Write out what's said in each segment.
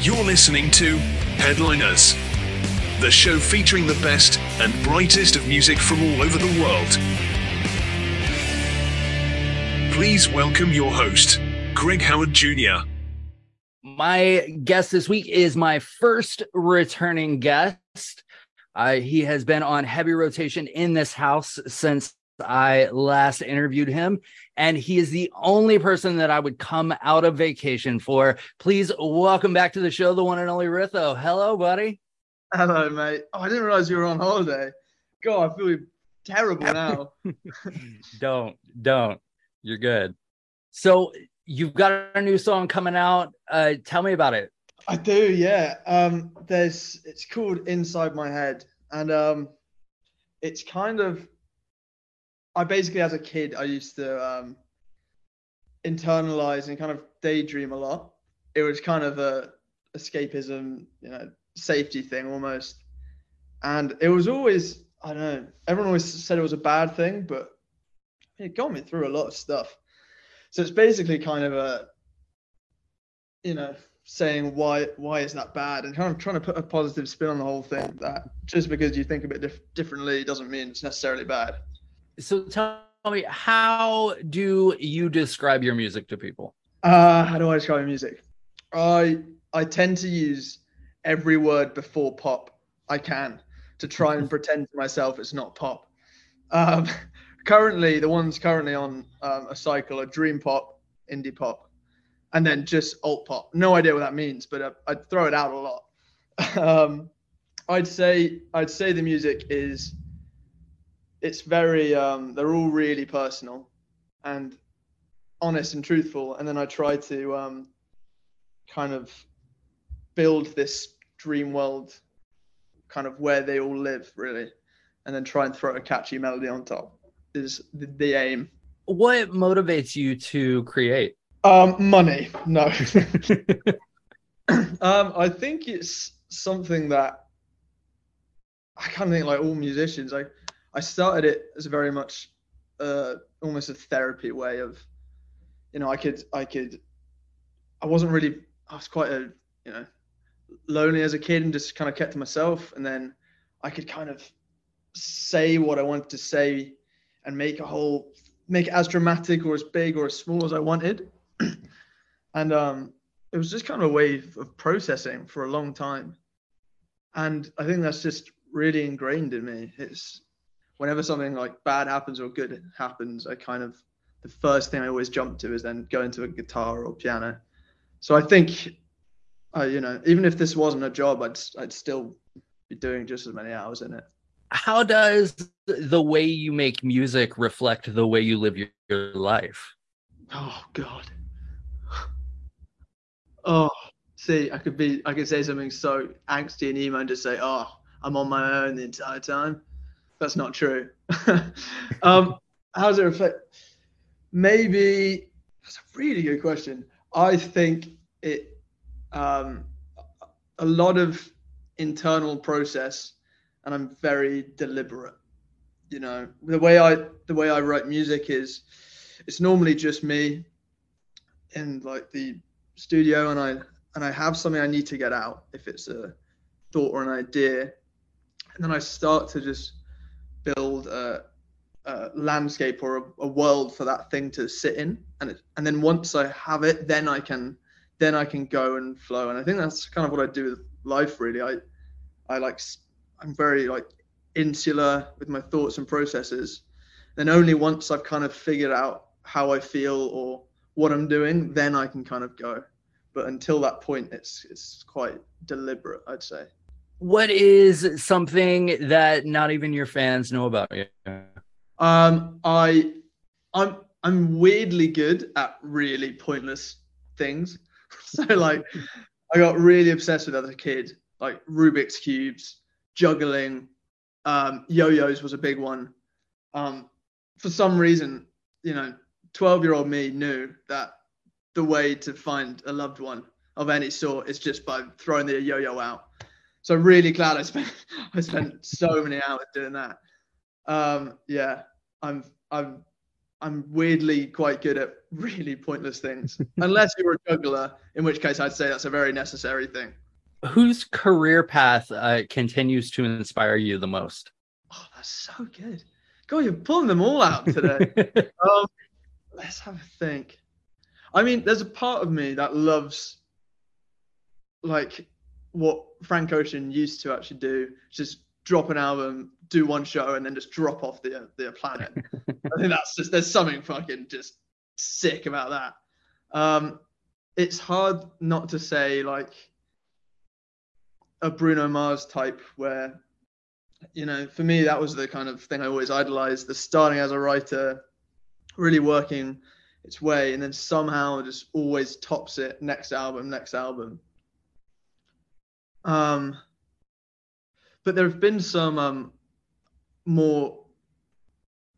You're listening to Headliners, the show featuring the best and brightest of music from all over the world. Please welcome your host, Greg Howard Jr. My guest this week is my first returning guest. Uh, he has been on heavy rotation in this house since I last interviewed him, and he is the only person that I would come out of vacation for. Please welcome back to the show, the one and only Ritho. Hello, buddy. Hello, mate. Oh, I didn't realize you were on holiday. God, I feel terrible now. don't, don't. You're good. So you've got a new song coming out. Uh, tell me about it. I do, yeah. Um, there's it's called Inside My Head, and um, it's kind of. I basically, as a kid, I used to um, internalize and kind of daydream a lot. It was kind of a escapism, you know, safety thing almost, and it was always I don't know. Everyone always said it was a bad thing, but it got me through a lot of stuff. So it's basically kind of a, you know, saying why why is that bad and kind of trying to put a positive spin on the whole thing. That just because you think a bit dif- differently doesn't mean it's necessarily bad. So tell me, how do you describe your music to people? Uh, how do I describe my music? I I tend to use every word before pop I can to try and pretend to myself it's not pop. Um, currently, the ones currently on um, a cycle are dream pop, indie pop, and then just alt pop. No idea what that means, but I, I'd throw it out a lot. um, I'd say I'd say the music is it's very um, they're all really personal and honest and truthful, and then I try to um, kind of build this dream world, kind of where they all live, really, and then try and throw a catchy melody on top is the, the aim. What motivates you to create? Um, money, no. um, I think it's something that I kind of think like all musicians. I I started it as very much uh, almost a therapy way of, you know, I could I could, I wasn't really I was quite a you know lonely as a kid and just kind of kept to myself, and then I could kind of say what I wanted to say and make a whole make it as dramatic or as big or as small as I wanted. and um, it was just kind of a way of processing for a long time. And I think that's just really ingrained in me. It's whenever something like bad happens or good happens, I kind of the first thing I always jump to is then go into a guitar or piano. So I think, uh, you know, even if this wasn't a job, I'd I'd still be doing just as many hours in it. How does the way you make music reflect the way you live your, your life? Oh God. Oh, see, I could be, I could say something so angsty and emo and just say, "Oh, I'm on my own the entire time." That's not true. um, how does it reflect? Maybe that's a really good question. I think it, um, a lot of internal process, and I'm very deliberate. you know, the way I the way I write music is it's normally just me in like the studio and I and I have something I need to get out if it's a thought or an idea. And then I start to just build a, a landscape or a, a, world for that thing to sit in. And it, and then once I have it then I can then I can go and flow. And I think that's kind of what I do with life really. I I like I'm very like insular with my thoughts and processes then only once I've kind of figured out how I feel or what I'm doing then I can kind of go but until that point it's it's quite deliberate I'd say what is something that not even your fans know about you? Um, I, I'm, I'm weirdly good at really pointless things. so like, I got really obsessed with as a kid, like Rubik's cubes, juggling, um, yo-yos was a big one. Um, for some reason, you know, 12 year old me knew that the way to find a loved one of any sort is just by throwing the yo-yo out so really glad I spent I spent so many hours doing that. Um, yeah, I'm I'm I'm weirdly quite good at really pointless things, unless you're a juggler, in which case I'd say that's a very necessary thing. Whose career path uh, continues to inspire you the most? Oh, that's so good. God, you're pulling them all out today. um, let's have a think. I mean, there's a part of me that loves like what Frank Ocean used to actually do, just drop an album, do one show, and then just drop off the the planet. I think that's just there's something fucking just sick about that. Um, it's hard not to say like a Bruno Mars type where you know for me that was the kind of thing I always idolized the starting as a writer really working its way and then somehow just always tops it next album next album um, but there have been some um, more,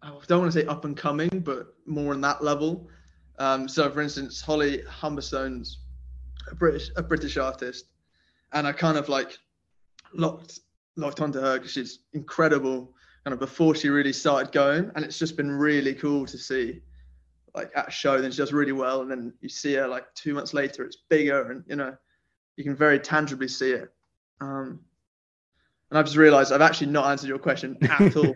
I don't want to say up and coming, but more on that level. Um, so, for instance, Holly Humberstone's a British a British artist, and I kind of like locked locked onto her because she's incredible. Kind of before she really started going, and it's just been really cool to see like at a show. Then she does really well, and then you see her like two months later, it's bigger, and you know you can very tangibly see it. Um, and I've just realised I've actually not answered your question at all.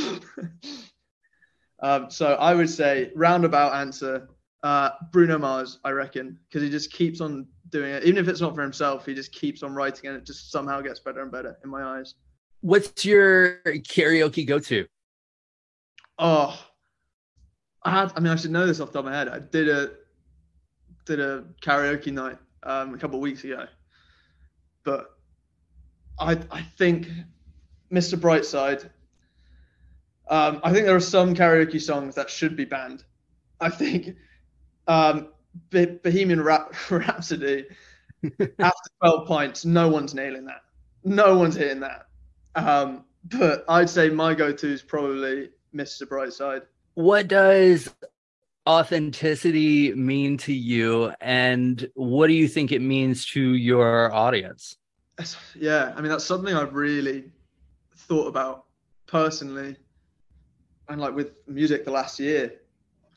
um, so I would say roundabout answer uh, Bruno Mars, I reckon, because he just keeps on doing it. Even if it's not for himself, he just keeps on writing and it just somehow gets better and better in my eyes. What's your karaoke go to? Oh, I had, I mean, I should know this off the top of my head. I did a, did a karaoke night um, a couple of weeks ago but I I think Mr. Brightside. Um, I think there are some karaoke songs that should be banned. I think um, Bohemian Rap- Rhapsody after 12 pints, no one's nailing that. No one's hitting that. Um, but I'd say my go-to is probably Mr. Brightside. What does authenticity mean to you and what do you think it means to your audience yeah i mean that's something i've really thought about personally and like with music the last year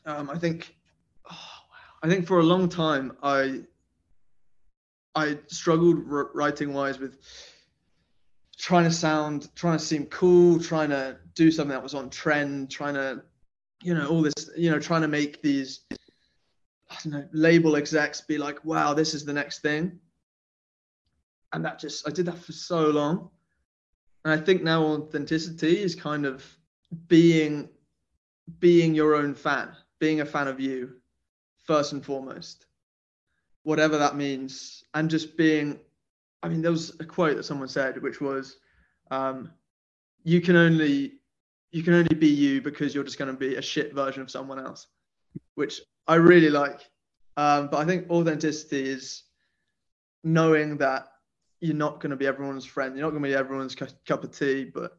um, i think wow. I think for a long time i i struggled writing wise with trying to sound trying to seem cool trying to do something that was on trend trying to you know all this you know trying to make these I don't know label execs be like wow this is the next thing. And that just I did that for so long. And I think now authenticity is kind of being being your own fan being a fan of you first and foremost whatever that means and just being I mean there was a quote that someone said which was um, you can only you can only be you because you're just going to be a shit version of someone else, which I really like. Um, but I think authenticity is knowing that you're not going to be everyone's friend. You're not going to be everyone's cu- cup of tea. But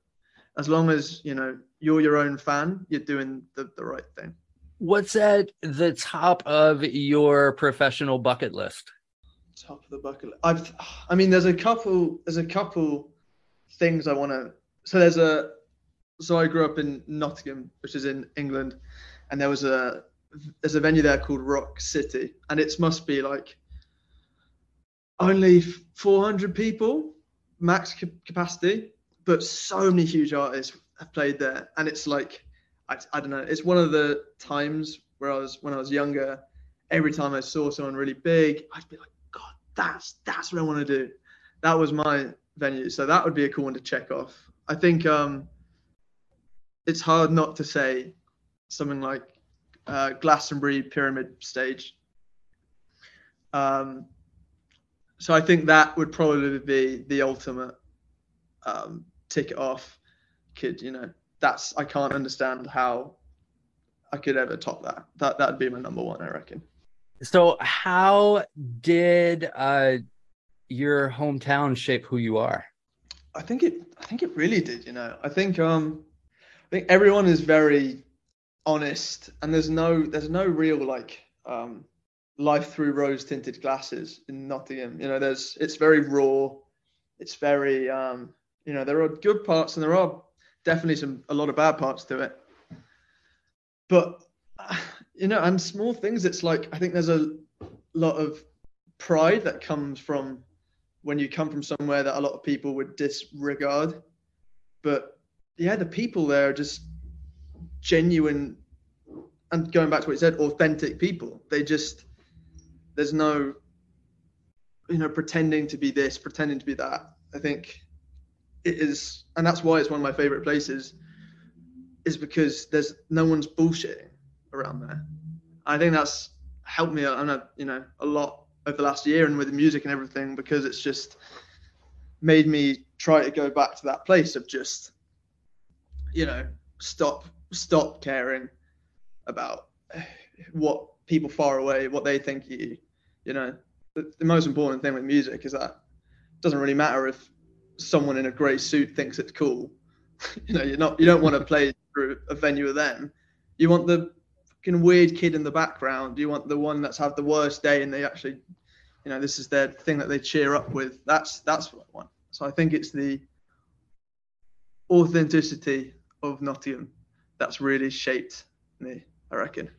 as long as you know you're your own fan, you're doing the, the right thing. What's at the top of your professional bucket list? Top of the bucket list. I've, I mean, there's a couple. There's a couple things I want to. So there's a so I grew up in Nottingham, which is in England, and there was a there's a venue there called Rock City, and it must be like only 400 people max capacity, but so many huge artists have played there, and it's like I, I don't know, it's one of the times where I was when I was younger. Every time I saw someone really big, I'd be like, God, that's that's what I want to do. That was my venue, so that would be a cool one to check off. I think um, it's hard not to say something like uh, Glastonbury Pyramid Stage. Um, so I think that would probably be the ultimate um, ticket off. Kid, you know, that's I can't understand how I could ever top that. That that'd be my number one, I reckon. So, how did uh, your hometown shape who you are? I think it. I think it really did. You know, I think um, I think everyone is very honest, and there's no there's no real like um, life through rose tinted glasses in Nottingham. You know, there's it's very raw. It's very um, you know, there are good parts and there are definitely some a lot of bad parts to it. But you know, and small things. It's like I think there's a lot of pride that comes from when you come from somewhere that a lot of people would disregard. But yeah, the people there are just genuine and going back to what you said, authentic people. They just there's no you know pretending to be this, pretending to be that. I think it is and that's why it's one of my favorite places is because there's no one's bullshitting around there. I think that's helped me a you know a lot over the last year and with the music and everything because it's just made me try to go back to that place of just you know stop stop caring about what people far away what they think you you know the, the most important thing with music is that it doesn't really matter if someone in a grey suit thinks it's cool. You know you're not you don't want to play through a venue with them. You want the fucking weird kid in the background. You want the one that's had the worst day and they actually you know this is their thing that they cheer up with. That's that's what i want. So i think it's the authenticity of nottingham that's really shaped me i reckon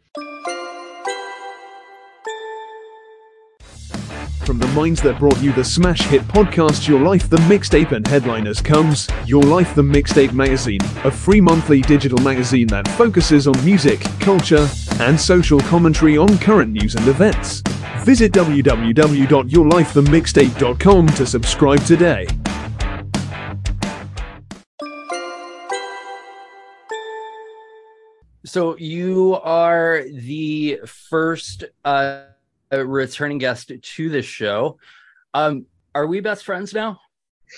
From the minds that brought you the smash hit podcast Your Life the Mixtape and headliners comes Your Life the Mixtape magazine, a free monthly digital magazine that focuses on music, culture, and social commentary on current news and events. Visit www.yourlifethemixtape.com to subscribe today. So, you are the first uh, returning guest to this show. Um, are we best friends now?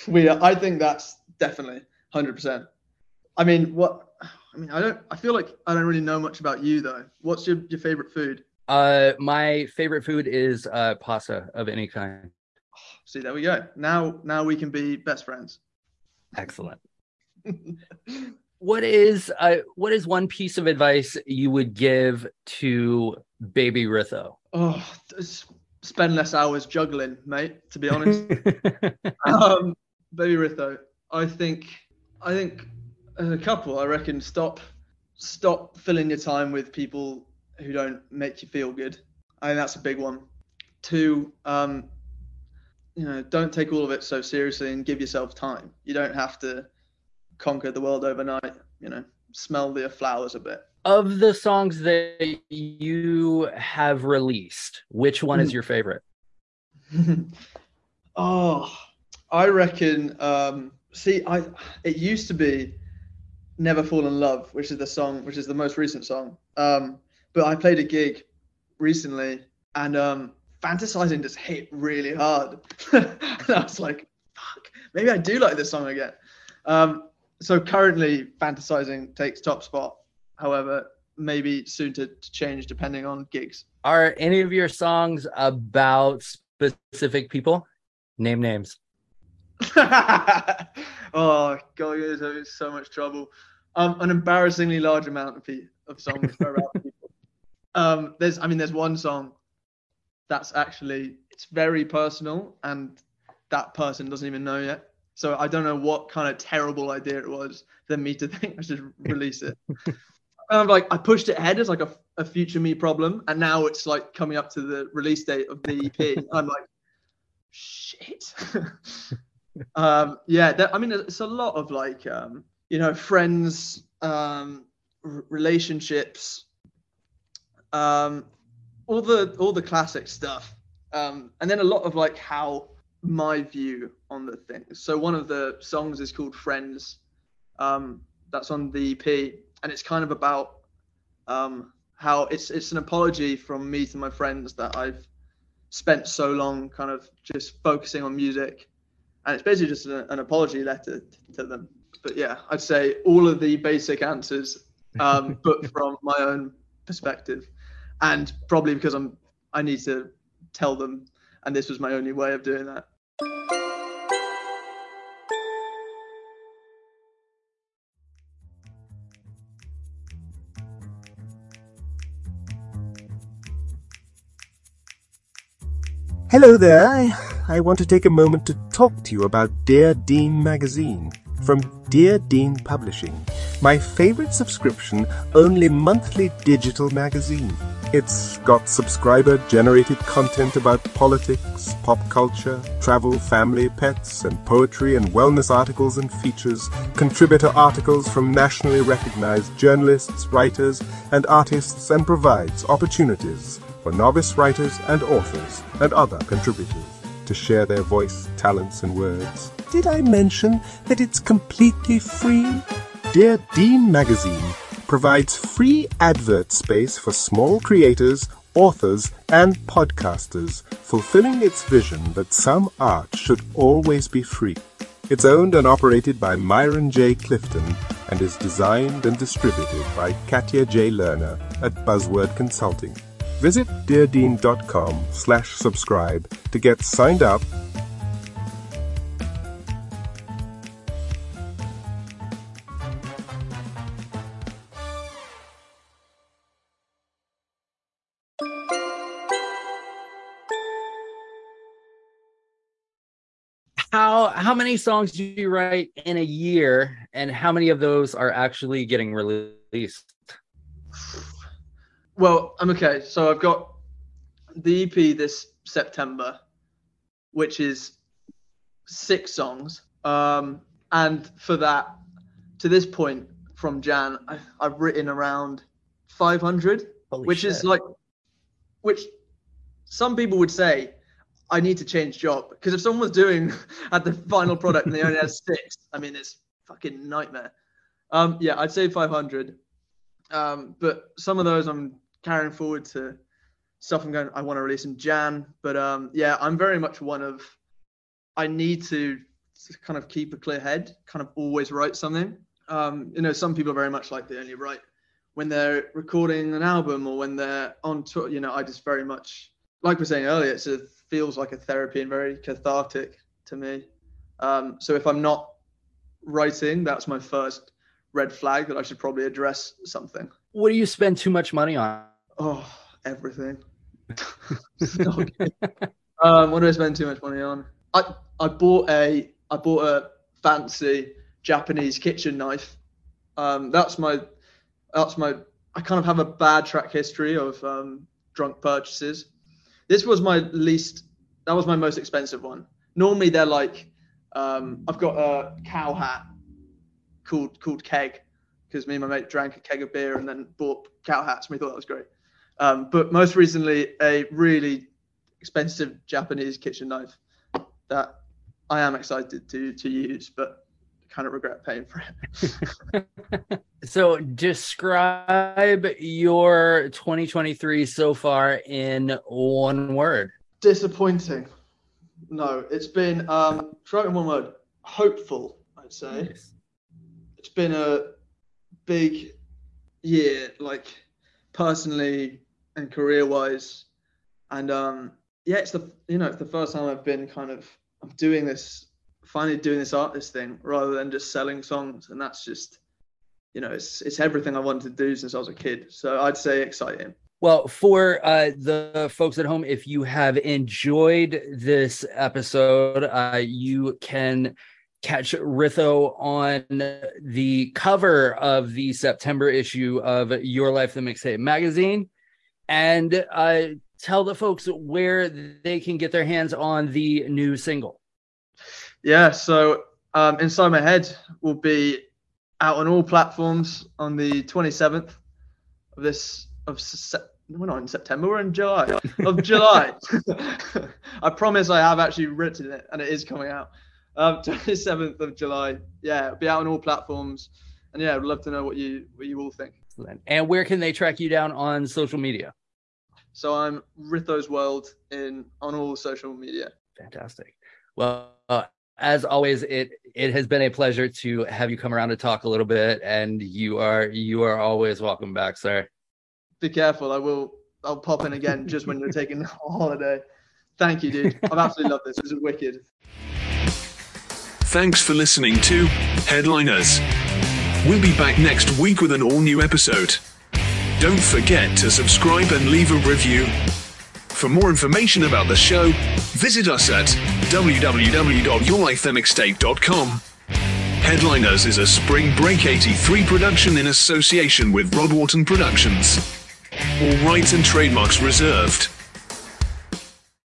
we are. i think that's definitely 100% i mean what i mean i don't i feel like i don't really know much about you though what's your, your favorite food Uh, my favorite food is uh, pasta of any kind. see there we go now now we can be best friends Excellent. What is uh, what is one piece of advice you would give to baby Ritho? oh spend less hours juggling mate to be honest um, baby Ritho, I think I think as a couple, I reckon stop stop filling your time with people who don't make you feel good. I think that's a big one. Two, um, you know, don't take all of it so seriously and give yourself time. You don't have to conquer the world overnight. You know, smell the flowers a bit. of the songs that you have released, which one is Mm. your favorite? oh, I reckon. Um, see, I it used to be "Never Fall in Love," which is the song, which is the most recent song. Um, but I played a gig recently, and um, "Fantasizing" just hit really hard. and I was like, "Fuck, maybe I do like this song again." Um, so currently, "Fantasizing" takes top spot. However, maybe soon to, to change depending on gigs. Are any of your songs about specific people? Name names. oh god, you're in so much trouble. Um, an embarrassingly large amount of of songs are about people. Um, there's, I mean, there's one song that's actually it's very personal, and that person doesn't even know yet. So I don't know what kind of terrible idea it was than me to think I should release it. and I'm like, I pushed it ahead as like a, a future me problem, and now it's like coming up to the release date of the EP. I'm like, shit. um, yeah, that, I mean, it's a lot of like, um, you know, friends, um, r- relationships, um, all the all the classic stuff, um, and then a lot of like how my view on the thing. So one of the songs is called Friends. Um, that's on the EP, and it's kind of about um, how it's it's an apology from me to my friends that I've spent so long kind of just focusing on music, and it's basically just an, an apology letter to them. But yeah, I'd say all of the basic answers, um, but from my own perspective, and probably because I'm I need to tell them, and this was my only way of doing that. Hello there. I, want to take a moment to talk to you about Dear Dean magazine from Dear Dean Publishing, my favorite subscription only monthly digital magazine. It's got subscriber generated content about politics, pop culture, travel, family, pets, and poetry and wellness articles and features, contributor articles from nationally recognized journalists, writers, and artists, and provides opportunities for novice writers and authors and other contributors to share their voice, talents, and words. Did I mention that it's completely free? Dear Dean magazine provides free advert space for small creators, authors, and podcasters, fulfilling its vision that some art should always be free. It's owned and operated by Myron J. Clifton and is designed and distributed by Katya J. Lerner at Buzzword Consulting. Visit deardean.com slash subscribe to get signed up How how many songs do you write in a year, and how many of those are actually getting released? Well, I'm okay. So I've got the EP this September, which is six songs. Um, and for that, to this point from Jan, I, I've written around 500, Holy which is like, which some people would say I need to change job because if someone was doing at the final product and they only had six, I mean, it's fucking nightmare. Um, yeah, I'd say 500. Um, but some of those I'm carrying forward to stuff I'm going. I want to release in Jan, but um, yeah, I'm very much one of. I need to kind of keep a clear head, kind of always write something. Um, you know, some people are very much like they only write when they're recording an album or when they're on tour. You know, I just very much like we are saying earlier. it's of feels like a therapy and very cathartic to me. Um, so if I'm not writing, that's my first red flag that I should probably address something. What do you spend too much money on? Oh, everything. Um, what do I spend too much money on? I I bought a I bought a fancy Japanese kitchen knife. Um, that's my that's my I kind of have a bad track history of um, drunk purchases. This was my least. That was my most expensive one. Normally they're like um, I've got a cow hat called called keg because me and my mate drank a keg of beer and then bought cow hats and we thought that was great. Um, but most recently, a really expensive Japanese kitchen knife that I am excited to to use, but kind of regret paying for it. So describe your 2023 so far in one word. Disappointing. No, it's been um, try it in one word. Hopeful, I'd say. It's been a big year, like personally and career wise, and um, yeah, it's the you know it's the first time I've been kind of I'm doing this finally doing this artist thing rather than just selling songs, and that's just you know it's it's everything I wanted to do since I was a kid. So I'd say exciting. Well, for uh, the folks at home, if you have enjoyed this episode, uh, you can catch Ritho on the cover of the September issue of Your Life the Mixtape magazine. And uh, tell the folks where they can get their hands on the new single. Yeah, so um, Inside My Head will be out on all platforms on the 27th of this of se- we're not in September, we're in July of July. I promise I have actually written it and it is coming out. Um, 27th of July. Yeah, it'll be out on all platforms. And yeah, I'd love to know what you what you all think. And where can they track you down on social media? So I'm Ritho's World in on all social media. Fantastic. Well, uh, as always, it it has been a pleasure to have you come around to talk a little bit, and you are you are always welcome back, sir. Be careful. I will. I'll pop in again just when you're taking a holiday. Thank you, dude. I've absolutely loved this. This is wicked. Thanks for listening to Headliners. We'll be back next week with an all new episode. Don't forget to subscribe and leave a review. For more information about the show, visit us at www.yourlifethemixtape.com. Headliners is a Spring Break 83 production in association with Rod Wharton Productions. All rights and trademarks reserved.